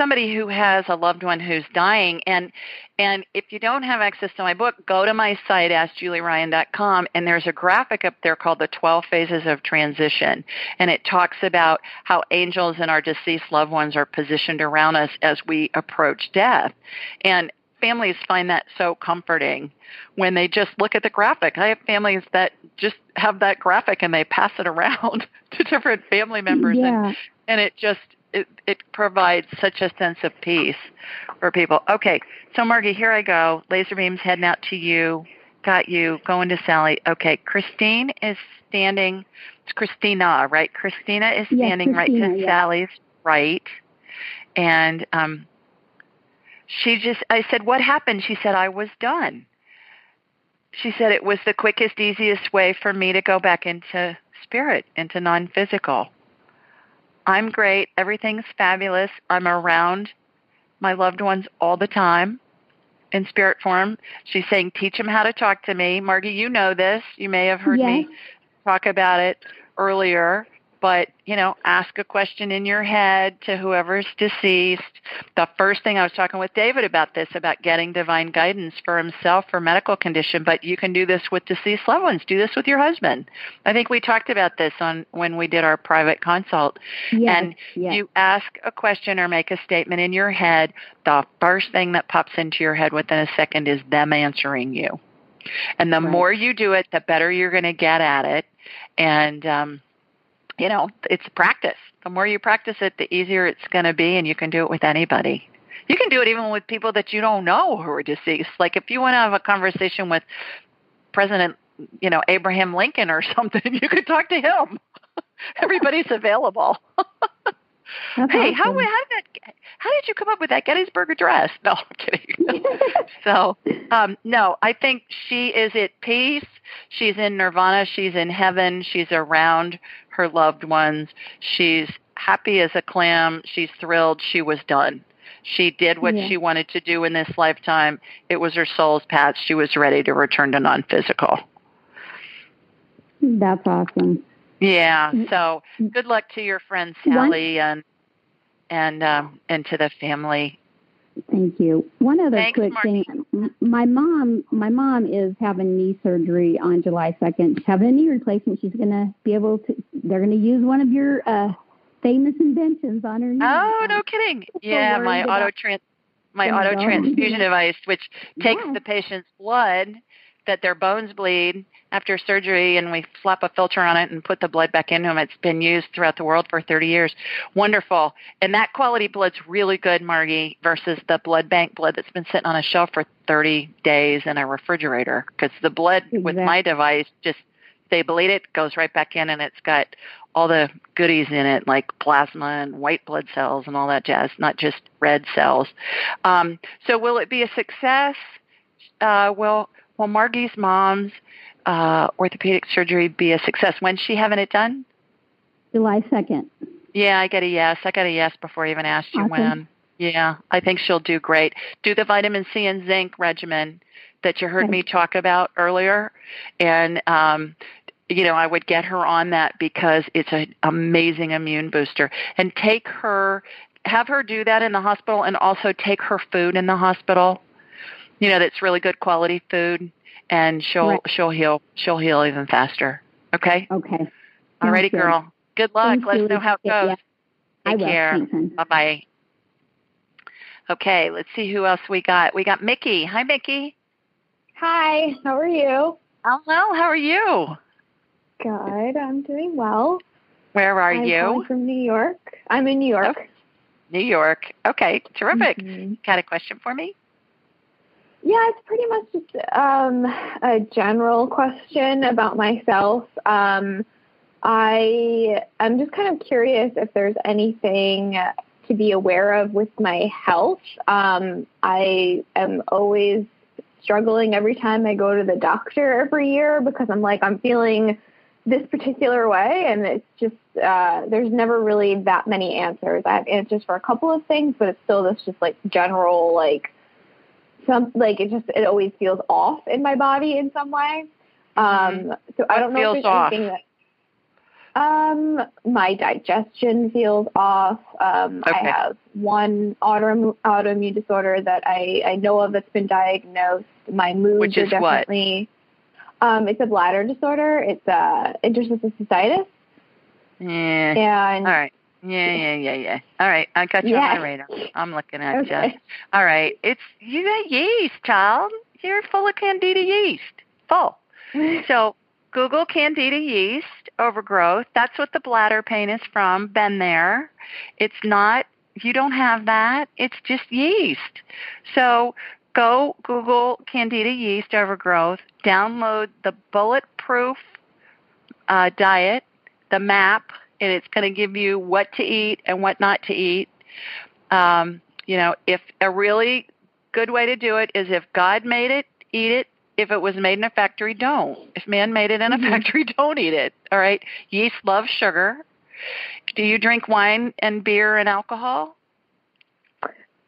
somebody who has a loved one who's dying and and if you don't have access to my book go to my site askjulieryan.com and there's a graphic up there called the 12 phases of transition and it talks about how angels and our deceased loved ones are positioned around us as we approach death and families find that so comforting when they just look at the graphic. I have families that just have that graphic and they pass it around to different family members and and it just it, it provides such a sense of peace for people. Okay, so Margie, here I go. Laser beams heading out to you. Got you. Going to Sally. Okay, Christine is standing. It's Christina, right? Christina is Yes, standing right to. Sally's right, and um, she just. I said, "What happened?" She said, "I was done." She said it was the quickest, easiest way for me to go back into spirit, into non-physical. I'm great. Everything's fabulous. I'm around my loved ones all the time in spirit form. She's saying, teach them how to talk to me. Margie, you know this. You may have heard me talk about it earlier. But, you know, ask a question in your head to whoever's deceased. The first thing I was talking with David about this, about getting divine guidance for himself for medical condition, but you can do this with deceased loved ones. Do this with your husband. I think we talked about this on when we did our private consult Yes. and yes. you ask a question or make a statement in your head, the first thing that pops into your head within a second is them answering you. And the Right. more you do it, the better you're going to get at it. And, um, you know, it's practice. The more you practice it, the easier it's going to be, and you can do it with anybody. You can do it even with people that you don't know who are deceased. Like if you want to have a conversation with President, you know, Abraham Lincoln or something, you could talk to him. Everybody's available. That's hey, how, awesome. how did that? How did you come up with that Gettysburg Address? No, I'm kidding. so, um, no, I think she is at peace. She's in nirvana. She's in heaven. She's around her loved ones. She's happy as a clam. She's thrilled. She was done. She did what Yeah. she wanted to do in this lifetime. It was her soul's path. She was ready to return to non-physical. That's awesome. Yeah. Mm. So good luck to your friend One- Sally and and um, and to the family. Thank you. One other Thanks, quick thing. My mom, my mom is having knee surgery on July second. She's having a knee replacement. She's going to be able to. They're going to use one of your uh, famous inventions on her knee. Oh, no kidding. Yeah, my auto trans my auto transfusion device, which takes Yeah. the patient's blood that their bones bleed after surgery, and we slap a filter on it and put the blood back into them. It's been used throughout the world for 30 years. Wonderful. And that quality blood's really good, Margie, versus the blood bank blood that's been sitting on a shelf for 30 days in a refrigerator. Because the blood with my device just they bleed it, goes right back in, and it's got all the goodies in it, like plasma and white blood cells and all that jazz, not just red cells. Um, so, will it be a success? Uh, will Will Margie's mom's uh, orthopedic surgery be a success? When's she having it done? July second. Yeah, I get a yes. I got a yes before I even asked you Awesome. when. Yeah, I think she'll do great. Do the vitamin C and zinc regimen that you heard Okay. me talk about earlier, and um, you know I would get her on that because it's an amazing immune booster. And take her, have her do that in the hospital, and also take her food in the hospital you know, that's really good quality food, and she'll Right. she'll heal she'll heal even faster. Okay. Okay. Alrighty, good. girl. Good luck. Thanks, Let us Julie. know how it goes. yeah. I Take will. care. Bye bye. Okay, let's see who else we got. We got Mickey. Hi, Mickey. Hi, how are you? Well, how are you? Good, I'm doing well. Where are you? I'm you? from New York. I'm in New York. Okay. New York. Okay, terrific. Mhm. Got a question for me? Yeah, it's pretty much just um, a general question about myself. Um, I I'm just kind of curious if there's anything to be aware of with my health. Um, I am always struggling every time I go to the doctor every year because I'm like I'm feeling this particular way, and it's just uh, there's never really that many answers. I have answers for a couple of things, but it's still this just like general like some like it just it always feels off in my body in some way. Um, so I don't know if there's off? anything that. Um, my digestion feels off. Um, I have one autoimmune autoimmune disorder that I I know of that's been diagnosed. My moods Which are is what? definitely. Um, it's a bladder disorder. It's uh, interstitial cystitis, Yeah. and All right. Yeah, yeah, yeah, yeah. All right. I got you on Yeah. my radar. I'm looking at you. All right. It's you got yeast, child. You're full of candida yeast. Full. So Google candida yeast overgrowth. That's what the bladder pain is from. Been there. It's not you don't have that. It's just yeast. So go Google candida yeast overgrowth, download the bulletproof uh, diet, the map, and it's going to give you what to eat and what not to eat. Um, you know, if a really good way to do it is if God made it, eat it. If it was made in a factory, don't. If man made it in a Mhm. factory, don't eat it. All right. Yeast loves sugar. Do you drink wine and beer and alcohol?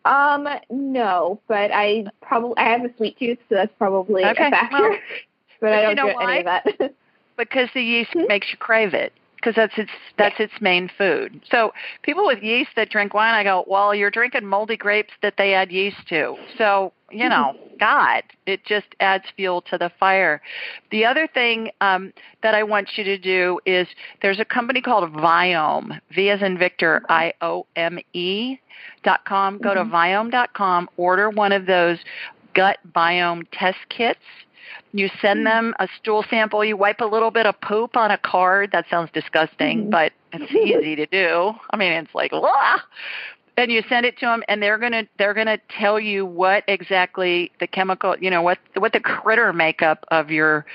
Um, no, but I probably I have a sweet tooth, so that's probably Okay, a factor. well, but I but you don't know do any of that. because the yeast Hmm? makes you crave it because that's its that's its main food. So people with yeast that drink wine, I go, well, you're drinking moldy grapes that they add yeast to. So you mm-hmm. know, God, it just adds fuel to the fire. The other thing um, that I want you to do is there's a company called Viome, V as in Victor, mm-hmm. I O M E dot com. Go to mm-hmm. Viome dot com, order one of those gut biome test kits. You send them a stool sample. You wipe a little bit of poop on a card. That sounds disgusting, Mhm. but it's easy to do. I mean, it's like, "Wah!" and you send it to them, and they're gonna they're gonna tell you what exactly the chemical, you know, what what the critter makeup of your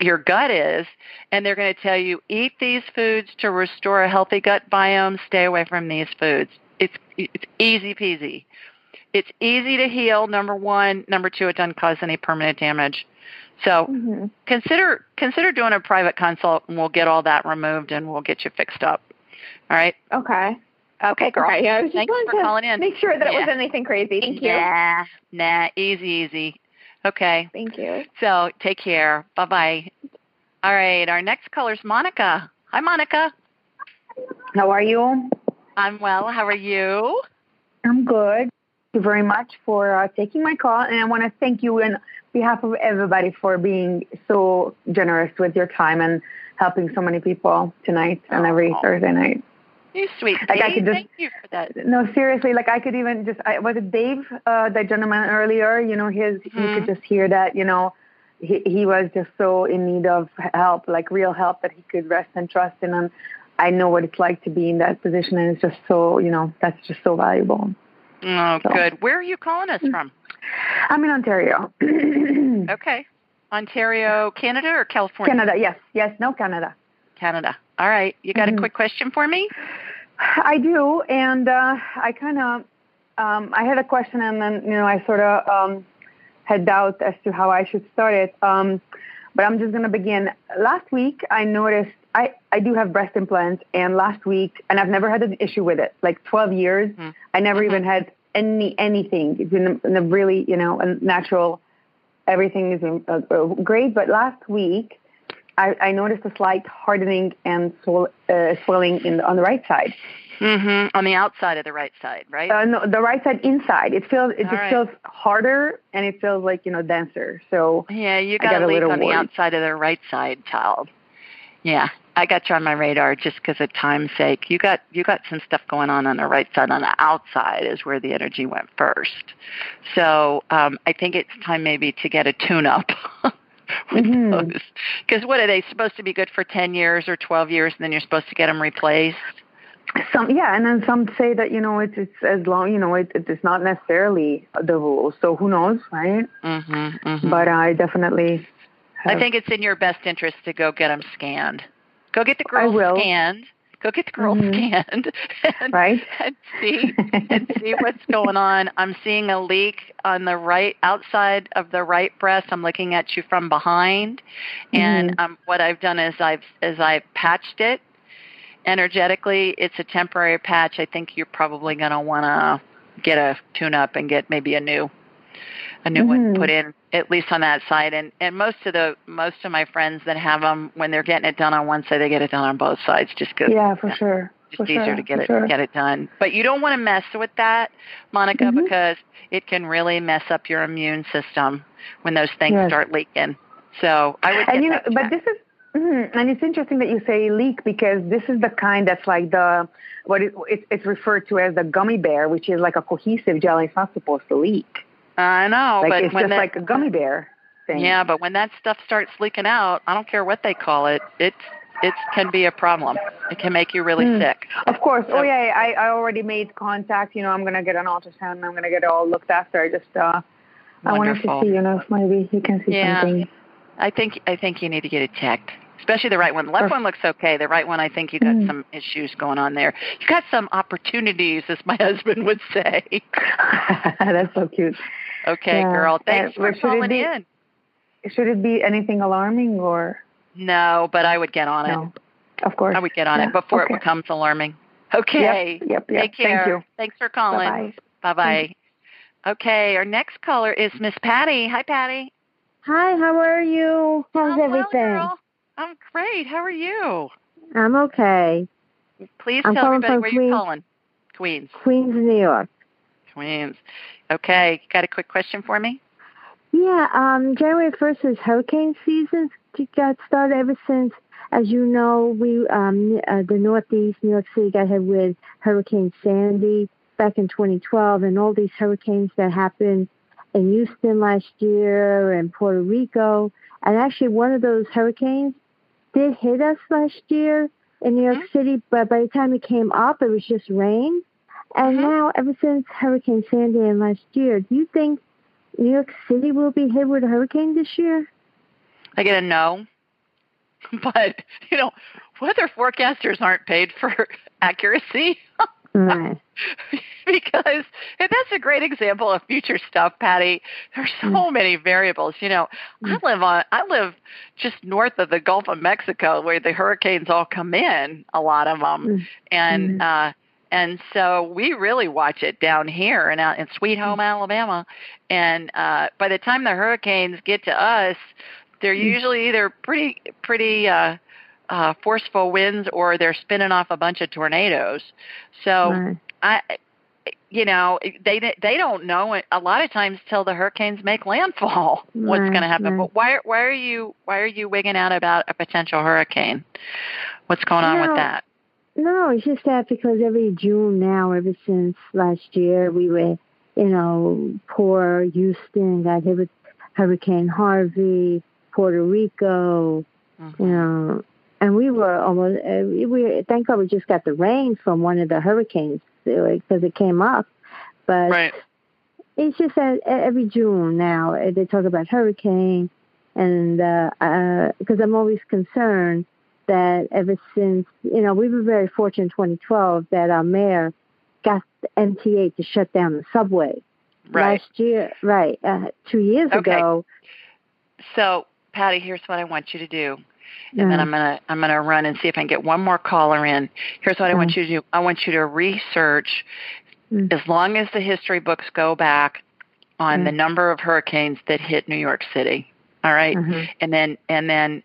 your gut is, and they're going to tell you eat these foods to restore a healthy gut biome. Stay away from these foods. It's it's easy peasy. It's easy to heal. Number one. Number two, it doesn't cause any permanent damage. So hmm consider consider doing a private consult, and we'll get all that removed, and we'll get you fixed up. All right. Okay. Okay, girl. Okay. Yeah, I was just Thanks for to calling in. make sure that it wasn't anything crazy. Thank you. Nah, nah, easy, easy. Okay. Thank you. So take care. Bye bye. All right. Our next caller is Monica. Hi, Monica. How are you? I'm well. How are you? I'm good. Thank you very much for uh, taking my call, and I want to thank you on behalf of everybody for being so generous with your time and helping so many people tonight and every Aw. Thursday night. You sweet Like, I could just- Thank you for that. No, seriously, like I could even just, I, was it Dave, uh, that gentleman earlier? You know, his, you Mhm. could just hear that, you know, he, he was just so in need of help, like real help that he could rest and trust in. And I know what it's like to be in that position, and it's just so, you know, that's just so valuable. Oh, So- good. Where are you calling us from? I'm in Ontario. Okay. Ontario, Canada, or California? Canada, yes, yes, no, Canada. Canada. All right. You got Mhm. a quick question for me? I do, and uh, I kind of, um, I had a question, and then you know, I sort of um, had doubt as to how I should start it. Um, but I'm just going to begin. Last week, I noticed I I do have breast implants, and last week, and I've never had an issue with it. Like 12 years, Mhm. I never Mhm. even had any anything. It's been a, been a really, you know, a natural. Everything is uh, uh, great, but last week. I, I noticed a slight hardening and swell, uh, swelling in the, on the right side, Mm-hmm. On the outside of the right side, right? Uh, no, the right side inside. It feels it All just right. feels harder and it feels like you know denser. So Yeah, you got, got a leak little on the outside of the right side tile. Yeah, I got you on my radar just because of time's sake. You got you got some stuff going on on the right side. On the outside is where the energy went first. So um, I think it's time maybe to get a Mhm. those. Because what are they supposed to be good for ten years or twelve years, and then you're supposed to get them replaced? some yeah, and then some say that you know it's it's as long you know it, it is not necessarily the rule. So who knows, right? Mm-hmm, mm-hmm. But I definitely. I think it's in your best interest to go get them scanned. Go get the girls scanned. Go get the girls Mhm. scanned and, Right. and see and see what's going on. I'm seeing a leak on the right outside of the right breast. I'm looking at you from behind, and Mm-hmm. um, what I've done is I've is I've patched it energetically. It's a temporary patch. I think you're probably going to want to get a tune up and get maybe a new a new one Mhm. put in at least on that side and and most of the most of my friends that have them when they're getting it done on one side they get it done on both sides just because Yeah, for sure. it's for easier sure, to get it sure. get it done but you don't want to mess with that monica Mhm. because it can really mess up your immune system when those things Yes. start leaking so i would and you know, but this is, mhm, and it's interesting that you say leak because this is the kind that's like the what it, it's it's referred to as the gummy bear, which is like a cohesive gel. It's not supposed to leak. I know like but it's when just that, like a gummy bear thing. yeah but when that stuff starts leaking out i don't care what they call it it it can be a problem it can make you really Hmm. sick Of course. So- oh yeah, I I already made contact. You know, I'm gonna get an ultrasound. and I'm gonna get it all looked after. I just uh, I wanted to see. You know, if maybe you can see Yeah. something. I think I think you need to get it checked, especially the right one. The left one looks okay. The right one, I think you got Mm. some issues going on there. You got some opportunities, as my husband would say. that's so cute. Okay, Yeah. girl. Thanks And for should it calling be- in. Should it be anything alarming or No, but I would get on it. no? Of course. I would get on Yeah, it before okay. it becomes alarming. Okay. Yep. Yep. yep. Take care. Thank you. Thanks for calling. Bye Bye bye. Okay, our next caller is Miss Patty. Hi, Patty. Hi, how are you? How's I'm well, everything? girl. I'm great. How are you? I'm okay. Please I'm tell everybody from where you're calling. Queens. Queens, New York. Queens. Okay, got a quick question for me? Yeah, um, January 1st is hurricane season. It got started ever since, as you know, we um, uh, the Northeast, New York City got hit with Hurricane Sandy back in 2012, and all these hurricanes that happened in Houston last year and Puerto Rico. And actually, one of those hurricanes did hit us last year in New York Mm-hmm. City, but by the time it came up, it was just rain. And Mhm. now, ever since Hurricane Sandy and last year, do you think New York City will be hit with a hurricane this year? I get a no. But, you know, weather forecasters aren't paid for accuracy Right. because and that's a great example of future stuff, Patty. There's so Mm. many variables. You know, I live on I live just north of the Gulf of Mexico where the hurricanes all come in, a lot of them. Mm. and uh and so we really watch it down here and out in Sweet Home, Alabama. And uh by the time the hurricanes get to us, they're usually either pretty pretty uh uh forceful winds or they're spinning off a bunch of tornadoes. So right. I you know, they they don't know a lot of times till the hurricanes make landfall what's Right, going to happen. right. But why why are you why are you wigging out about a potential hurricane? What's going on with that? No, it's just that because every June now, ever since last year, we were, you know, poor Houston got hit with Hurricane Harvey, Puerto Rico, Mm-hmm. you know, and we were almost, uh, we thank God we just got the rain from one of the hurricanes because it came up. But Right. it's just that every June now uh, they talk about hurricane, and because uh, because I'm always concerned that ever since you know we were very fortunate in 2012 that our mayor got the MTA to shut down the subway Right. last year, right? Uh, two years Okay. ago. So, Patty, here's what I want you to do. And then I'm gonna I'm gonna run and see if I can get one more caller in. Here's what I want Mm. you to do. I want you to research Mm. as long as the history books go back on Mm. the number of hurricanes that hit New York City. All right? Mhm. And then and then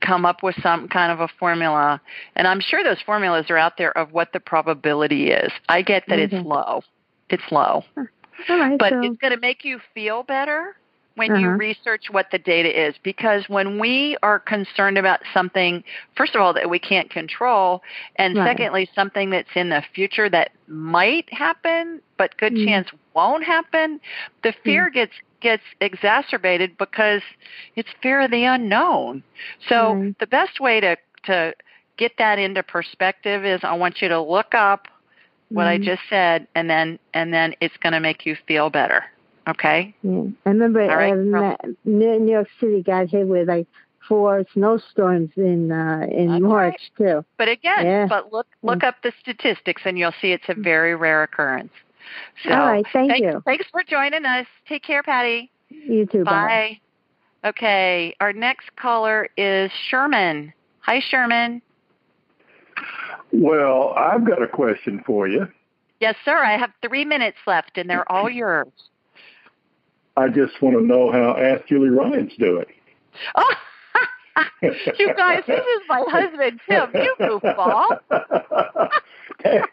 come up with some kind of a formula. And I'm sure those formulas are out there of what the probability is. I get that Okay. it's mm-hmm. low. It's low. Right, But so it's going to make you feel better when you Uh-huh. research what the data is because when we are concerned about something first of all that we can't control and Right. secondly something that's in the future that might happen but good Mm. chance won't happen the fear gets gets exacerbated because it's fear of the unknown so Right. the best way to to get that into perspective is I want you to look up what I Mhm. just said and then and then it's going to make you feel better okay yeah. I remember All right, um, girl. New New York City got hit with like four snowstorms in uh, in That's March too. But again, Yeah. but look look up the statistics and you'll see it's a very rare occurrence. So All right, thank thanks, you. Thanks for joining us. Take care, Patty. You too. Bye. Bye. Okay, our next caller is Sherman. Hi, Sherman. Well, I've got a question for you. Yes, sir. I have three minutes left, and they're all yours. I just want to know how Ask Julie Ryan's doing. Oh, you guys, this is my husband Tim. You goofball.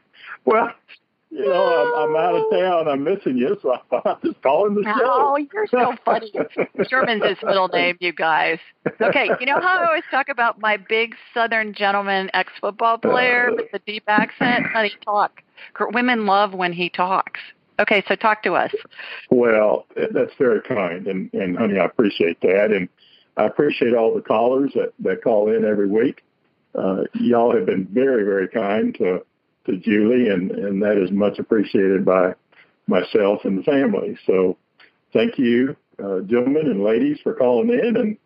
well, you know, I'm, I'm out of town. I'm missing you, so I thought I'd just call in the show. Oh, you're so funny. Sherman's his middle name, you guys. Okay, you know how I always talk about my big Southern gentleman ex-football player with the deep accent? Honey, talk. Women love when he talks. Okay, so talk to us. Well, that's very kind, and, and honey, I appreciate that, and I appreciate all the callers that, that call in every week. Uh, y'all have been very, very kind to to Julie, and, and that is much appreciated by myself and the family. So, thank you, uh, gentlemen and ladies, for calling in, and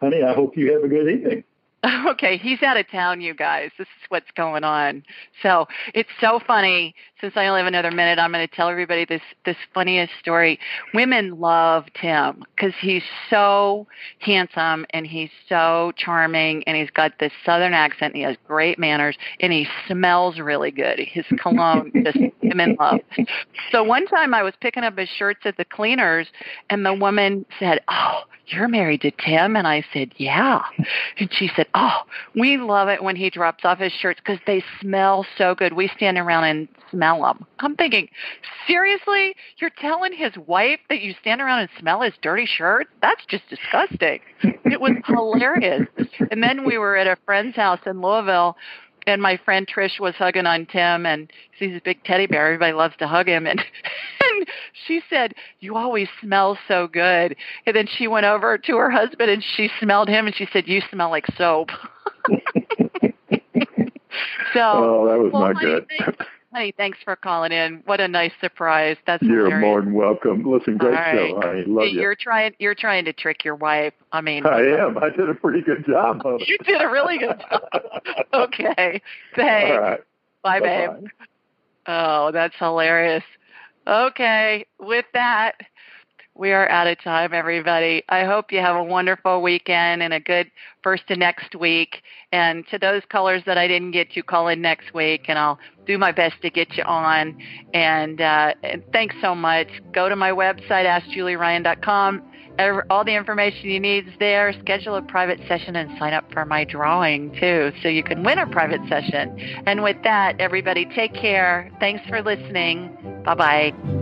honey, I hope you have a good evening. Okay, he's out of town, you guys. This is what's going on. So it's so funny. Since I only have another minute, I'm going to tell everybody this this funniest story. Women love Tim because he's so handsome and he's so charming and he's got this southern accent. And he has great manners and he smells really good. His cologne just women love. So one time I was picking up his shirts at the cleaners and the woman said, "Oh, you're married to Tim?" And I said, "Yeah." And she said, "Oh, we love it when he drops off his shirts because they smell so good. We stand around and smell them." I'm thinking, seriously, you're telling his wife that you stand around and smell his dirty shirt? That's just disgusting. It was hilarious. And then we were at a friend's house in Louisville. And my friend Trish was hugging on Tim, and he's a big teddy bear. Everybody loves to hug him, and she said, "You always smell so good." And then she went over to her husband, and she smelled him, and she said, "You smell like soap." so, Oh, that was well, not honey, good. thanks- honey, thanks for calling in. What a nice surprise. That's You're hilarious. more than welcome. Listen, great right. show, honey. Love you. You're trying. You're trying to trick your wife. I mean, I am. I did a pretty good job of it. you did a really good job. Okay. Thanks. All right. Bye, Bye-bye. babe. Oh, that's hilarious. Okay, with that, we are out of time, everybody. I hope you have a wonderful weekend and a good first to next week. And to those callers that I didn't get to, call in next week, and I'll do my best to get you on. And, uh, and thanks so much. Go to my website, AskJulieRyan.com. All the information you need is there. Schedule a private session and sign up for my drawing too, so you can win a private session. And with that, everybody, take care. Thanks for listening. Bye bye.